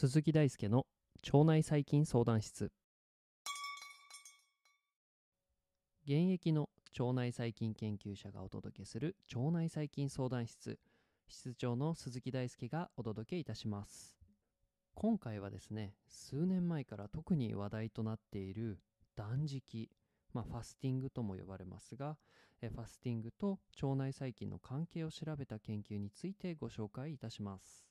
鈴木大輔の腸内細菌相談室。現役の腸内細菌研究者がお届けする腸内細菌相談室。室長の鈴木大輔がお届けいたします。今回はですね数年前から特に話題となっている断食まあ、ファスティングとも呼ばれますがファスティングと腸内細菌の関係を調べた研究についてご紹介いたします。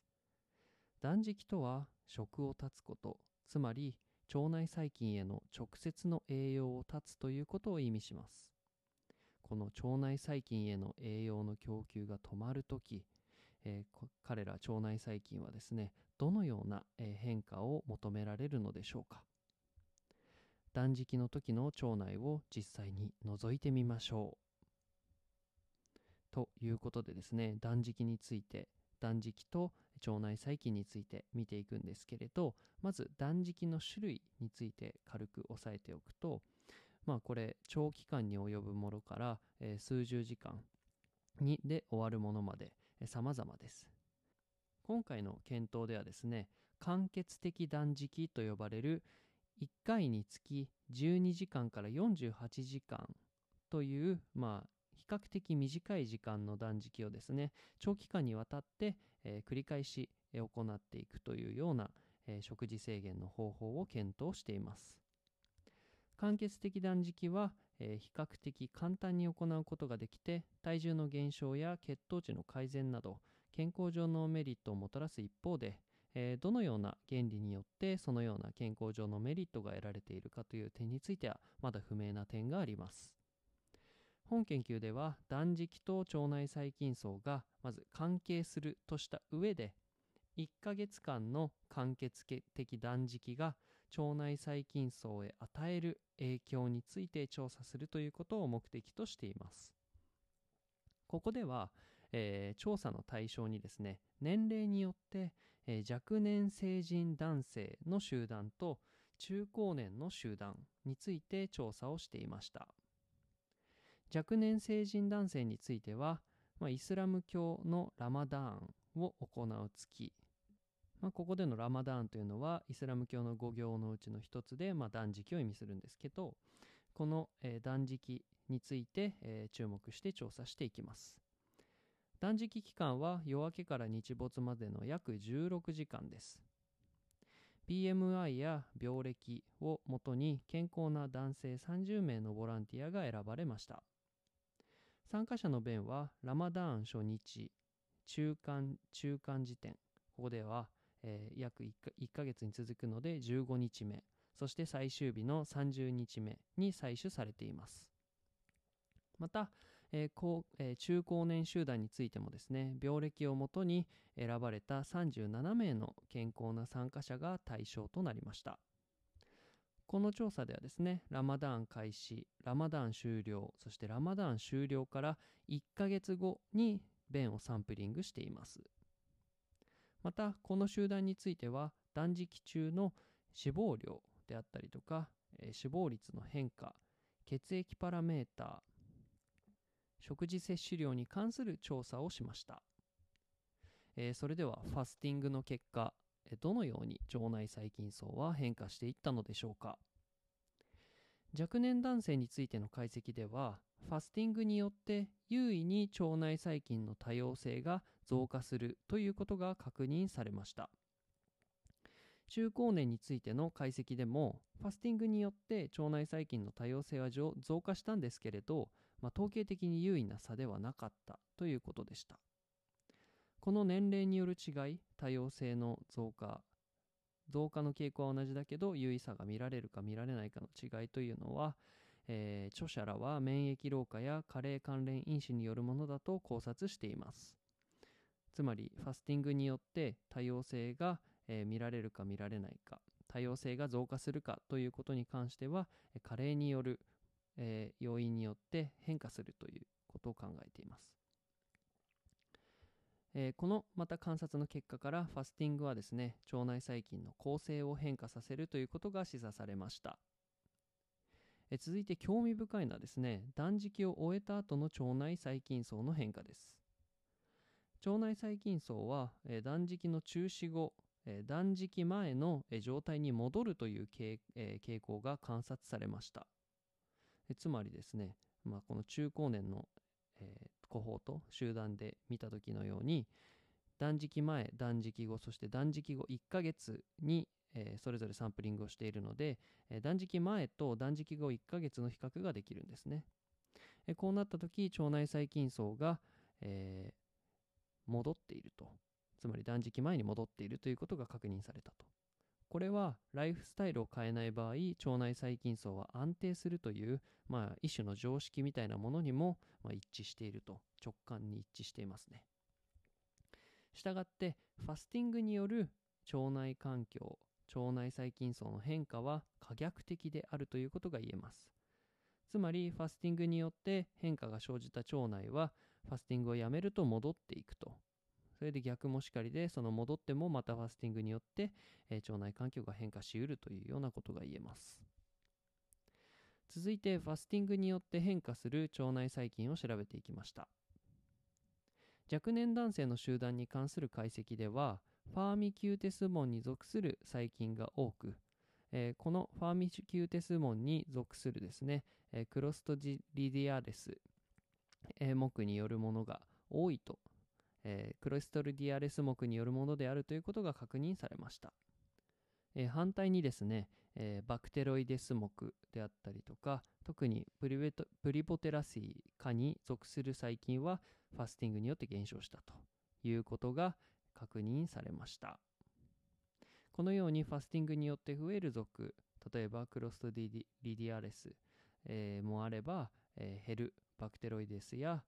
断食とは食を断つことつまり腸内細菌への直接の栄養を断つということを意味します。この腸内細菌への栄養の供給が止まるとき、えー、彼ら腸内細菌はですねどのような、変化を求められるのでしょうか。断食の時の腸内を実際に覗いてみましょう。ということでですね断食について断食と腸内細菌について見ていくんですけれどまず断食の種類について軽く押さえておくとまあこれ長期間に及ぶものから、え、数十時間にで終わるものまで、えー、様々です。今回の検討ではですね間欠的断食と呼ばれる1回につき12時間から48時間という、まあ、比較的短い時間の断食をですね長期間にわたって、えー、繰り返し行っていくというような、えー、食事制限の方法を検討しています。間欠的断食は、えー、比較的簡単に行うことができて体重の減少や血糖値の改善など健康上のメリットをもたらす一方で、えー、どのような原理によってそのような健康上のメリットが得られているかという点についてはまだ不明な点があります本研究では断食と腸内細菌層がまず関係するとした上で1ヶ月間の間欠的断食が腸内細菌層へ与える影響について調査するということを目的としています。ここでは、えー、調査の対象にですね年齢によって、えー、若年成人男性の集団と中高年の集団について調査をしていました。若年成人男性については、まあ、イスラム教のラマダーンを行う月、まあ、ここでのラマダーンというのはイスラム教の5行のうちの一つで、まあ、断食を意味するんですけどこの、えー、断食について、えー、注目して調査していきます断食期間は夜明けから日没までの約16時間です BMI や病歴をもとに健康な男性30名のボランティアが選ばれました参加者の弁はラマダーン初日、中間、中間時点、ここでは、えー、約 1, か1ヶ月に続くので15日目、そして最終日の30日目に採取されています。また、えー高えー、中高年集団についてもですね、病歴をもとに選ばれた37名の健康な参加者が対象となりました。この調査ではですね、ラマダーン開始、ラマダーン終了、そしてラマダーン終了から1ヶ月後に便をサンプリングしています。また、この集団については、断食中の脂肪量であったりとか、えー、脂肪率の変化、血液パラメーター、食事摂取量に関する調査をしました。えー、それでは、ファスティングの結果、どのように腸内細菌層は変化していったのでしょうか若年男性についての解析ではファスティングによって優位に腸内細菌の多様性が増加するということが確認されました中高年についての解析でもファスティングによって腸内細菌の多様性は増加したんですけれど、まあ、統計的に優位な差ではなかったということでした。この年齢による違い多様性の増加増加の傾向は同じだけど優位差が見られるか見られないかの違いというのは、えー、著者らは免疫老化や加齢関連因子によるものだと考察しています。つまりファスティングによって多様性が、えー、見られるか見られないか多様性が増加するかということに関しては加齢による、えー、要因によって変化するということを考えています。えー、このまた観察の結果からファスティングはですね腸内細菌の構成を変化させるということが示唆されました。え続いて興味深いのはですね断食を終えた後の腸内細菌層の変化です。腸内細菌層は、え断食の中止後、え断食前の、え状態に戻るという傾,、え傾向が観察されました、つまりですね、まあ、この中高年の、えコホート集団で見た時のように断食前断食後そして断食後1ヶ月に、えそれぞれサンプリングをしているので、え断食前と断食後1ヶ月の比較ができるんですね、えこうなった時腸内細菌層が、え戻っていると。つまり断食前に戻っているということが確認されたと。これはライフスタイルを変えない場合腸内細菌層は安定するという、まあ、一種の常識みたいなものにも、まあ、一致していると。直感に一致していますね。したがってファスティングによる腸内環境腸内細菌層の変化は可逆的であるということが言えます。つまりファスティングによって変化が生じた腸内はファスティングをやめると戻っていくと。それで逆もしかりで、その戻ってもまたファスティングによって、え、腸内環境が変化しうるというようなことが言えます。続いて、ファスティングによって変化する腸内細菌を調べていきました。若年男性の集団に関する解析では、ファーミキューテスモンに属する細菌が多く、えー、このファーミキューテス門に属するですね、えー、クロストリディアレスえー、目によるものが多いと、えー、クロストリディアレス目によるものであるということが確認されました。えー、反対にですね、えバクテロイデス目であったりとか、特にプリプレボテラシー科に属する細菌はファスティングによって減少したということが確認されました。このようにファスティングによって増える属、例えばクロストディリディアレス、えー、もあれば、えー、減るバクテロイデスや、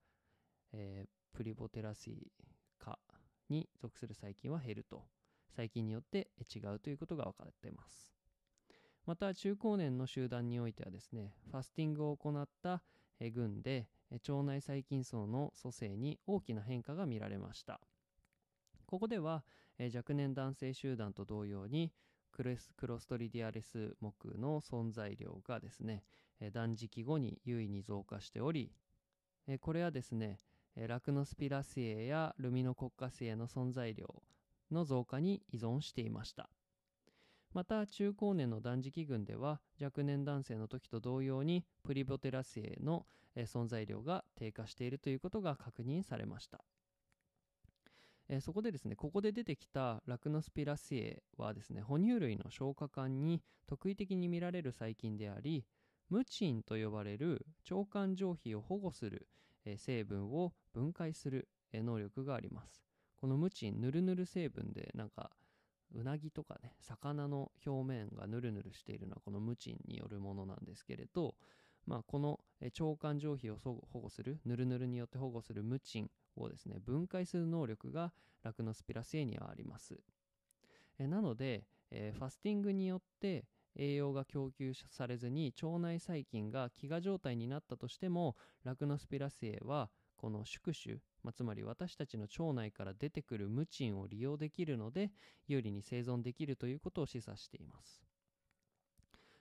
えー、プリボテラシー科に属する細菌は減ると。細菌によって違うということが分かっています。また中高年の集団においてはですねファスティングを行った群で腸内細菌層の組成に大きな変化が見られました。ここでは若年男性集団と同様にクロストリディアレス目の存在量がですね断食後に優位に増加しておりこれはですねえラクノスピラシエやルミノコッカシエの存在量の増加に依存していました。また中高年の断食群では若年男性の時と同様にプリボテラシエの存在量が低下しているということが確認されました。えそこでですねここで出てきたラクノスピラシエはですね哺乳類の消化管に特異的に見られる細菌でありムチンと呼ばれる腸管上皮を保護する成分を分解する能力があります。このムチン、ヌルヌル成分でなんかうなぎとかね、魚の表面がヌルヌルしているのはこのムチンによるものなんですけれど、まあ、この腸管上皮を保護する、ヌルヌルによって保護するムチンをですね、分解する能力がラクノスピラシエにはあります。えなので、えファスティングによって栄養が供給されずに腸内細菌が飢餓状態になったとしてもラクノスピラシエはこの宿主、まあ、つまり私たちの腸内から出てくるムチンを利用できるので有利に生存できるということを示唆しています。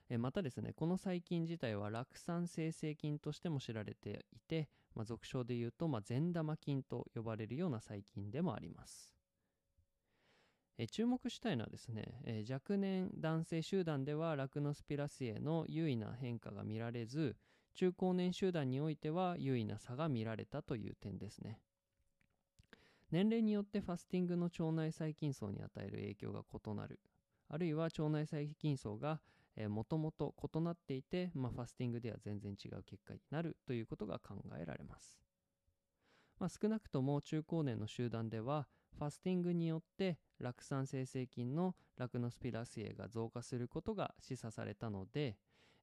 えまたですねこの細菌自体は酪酸生成菌としても知られていて、まあ、俗称で言うと、まあ、善玉菌と呼ばれるような細菌でもあります。え注目したいのはですね、え若年男性集団ではラクノスピラシエの優位な変化が見られず中高年集団においては優位な差が見られたという点ですね。年齢によってファスティングの腸内細菌層に与える影響が異なる。あるいは腸内細菌層がもともと異なっていて、まあ、ファスティングでは全然違う結果になるということが考えられます、まあ、少なくとも中高年の集団ではファスティングによって酪酸生成菌のラクノスピラシエが増加することが示唆されたので、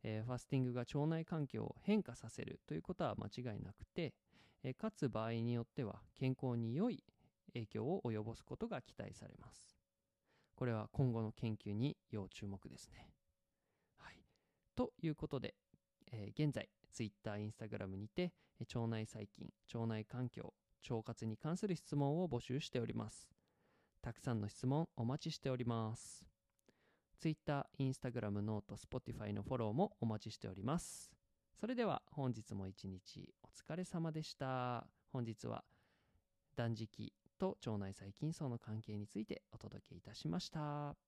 えー、ファスティングが腸内環境を変化させるということは間違いなくて、えー、かつ場合によっては健康に良い影響を及ぼすことが期待されます。これは今後の研究に要注目ですね。はい、ということで、えー、現在 Twitter、Instagram にて腸内細菌、腸内環境、腸活に関する質問を募集しております。たくさんの質問お待ちしております。Twitter、Instagram、ノート、Spotify のフォローもお待ちしております。それでは本日も一日お疲れ様でした。本日は断食と腸内細菌層の関係についてお届けいたしました。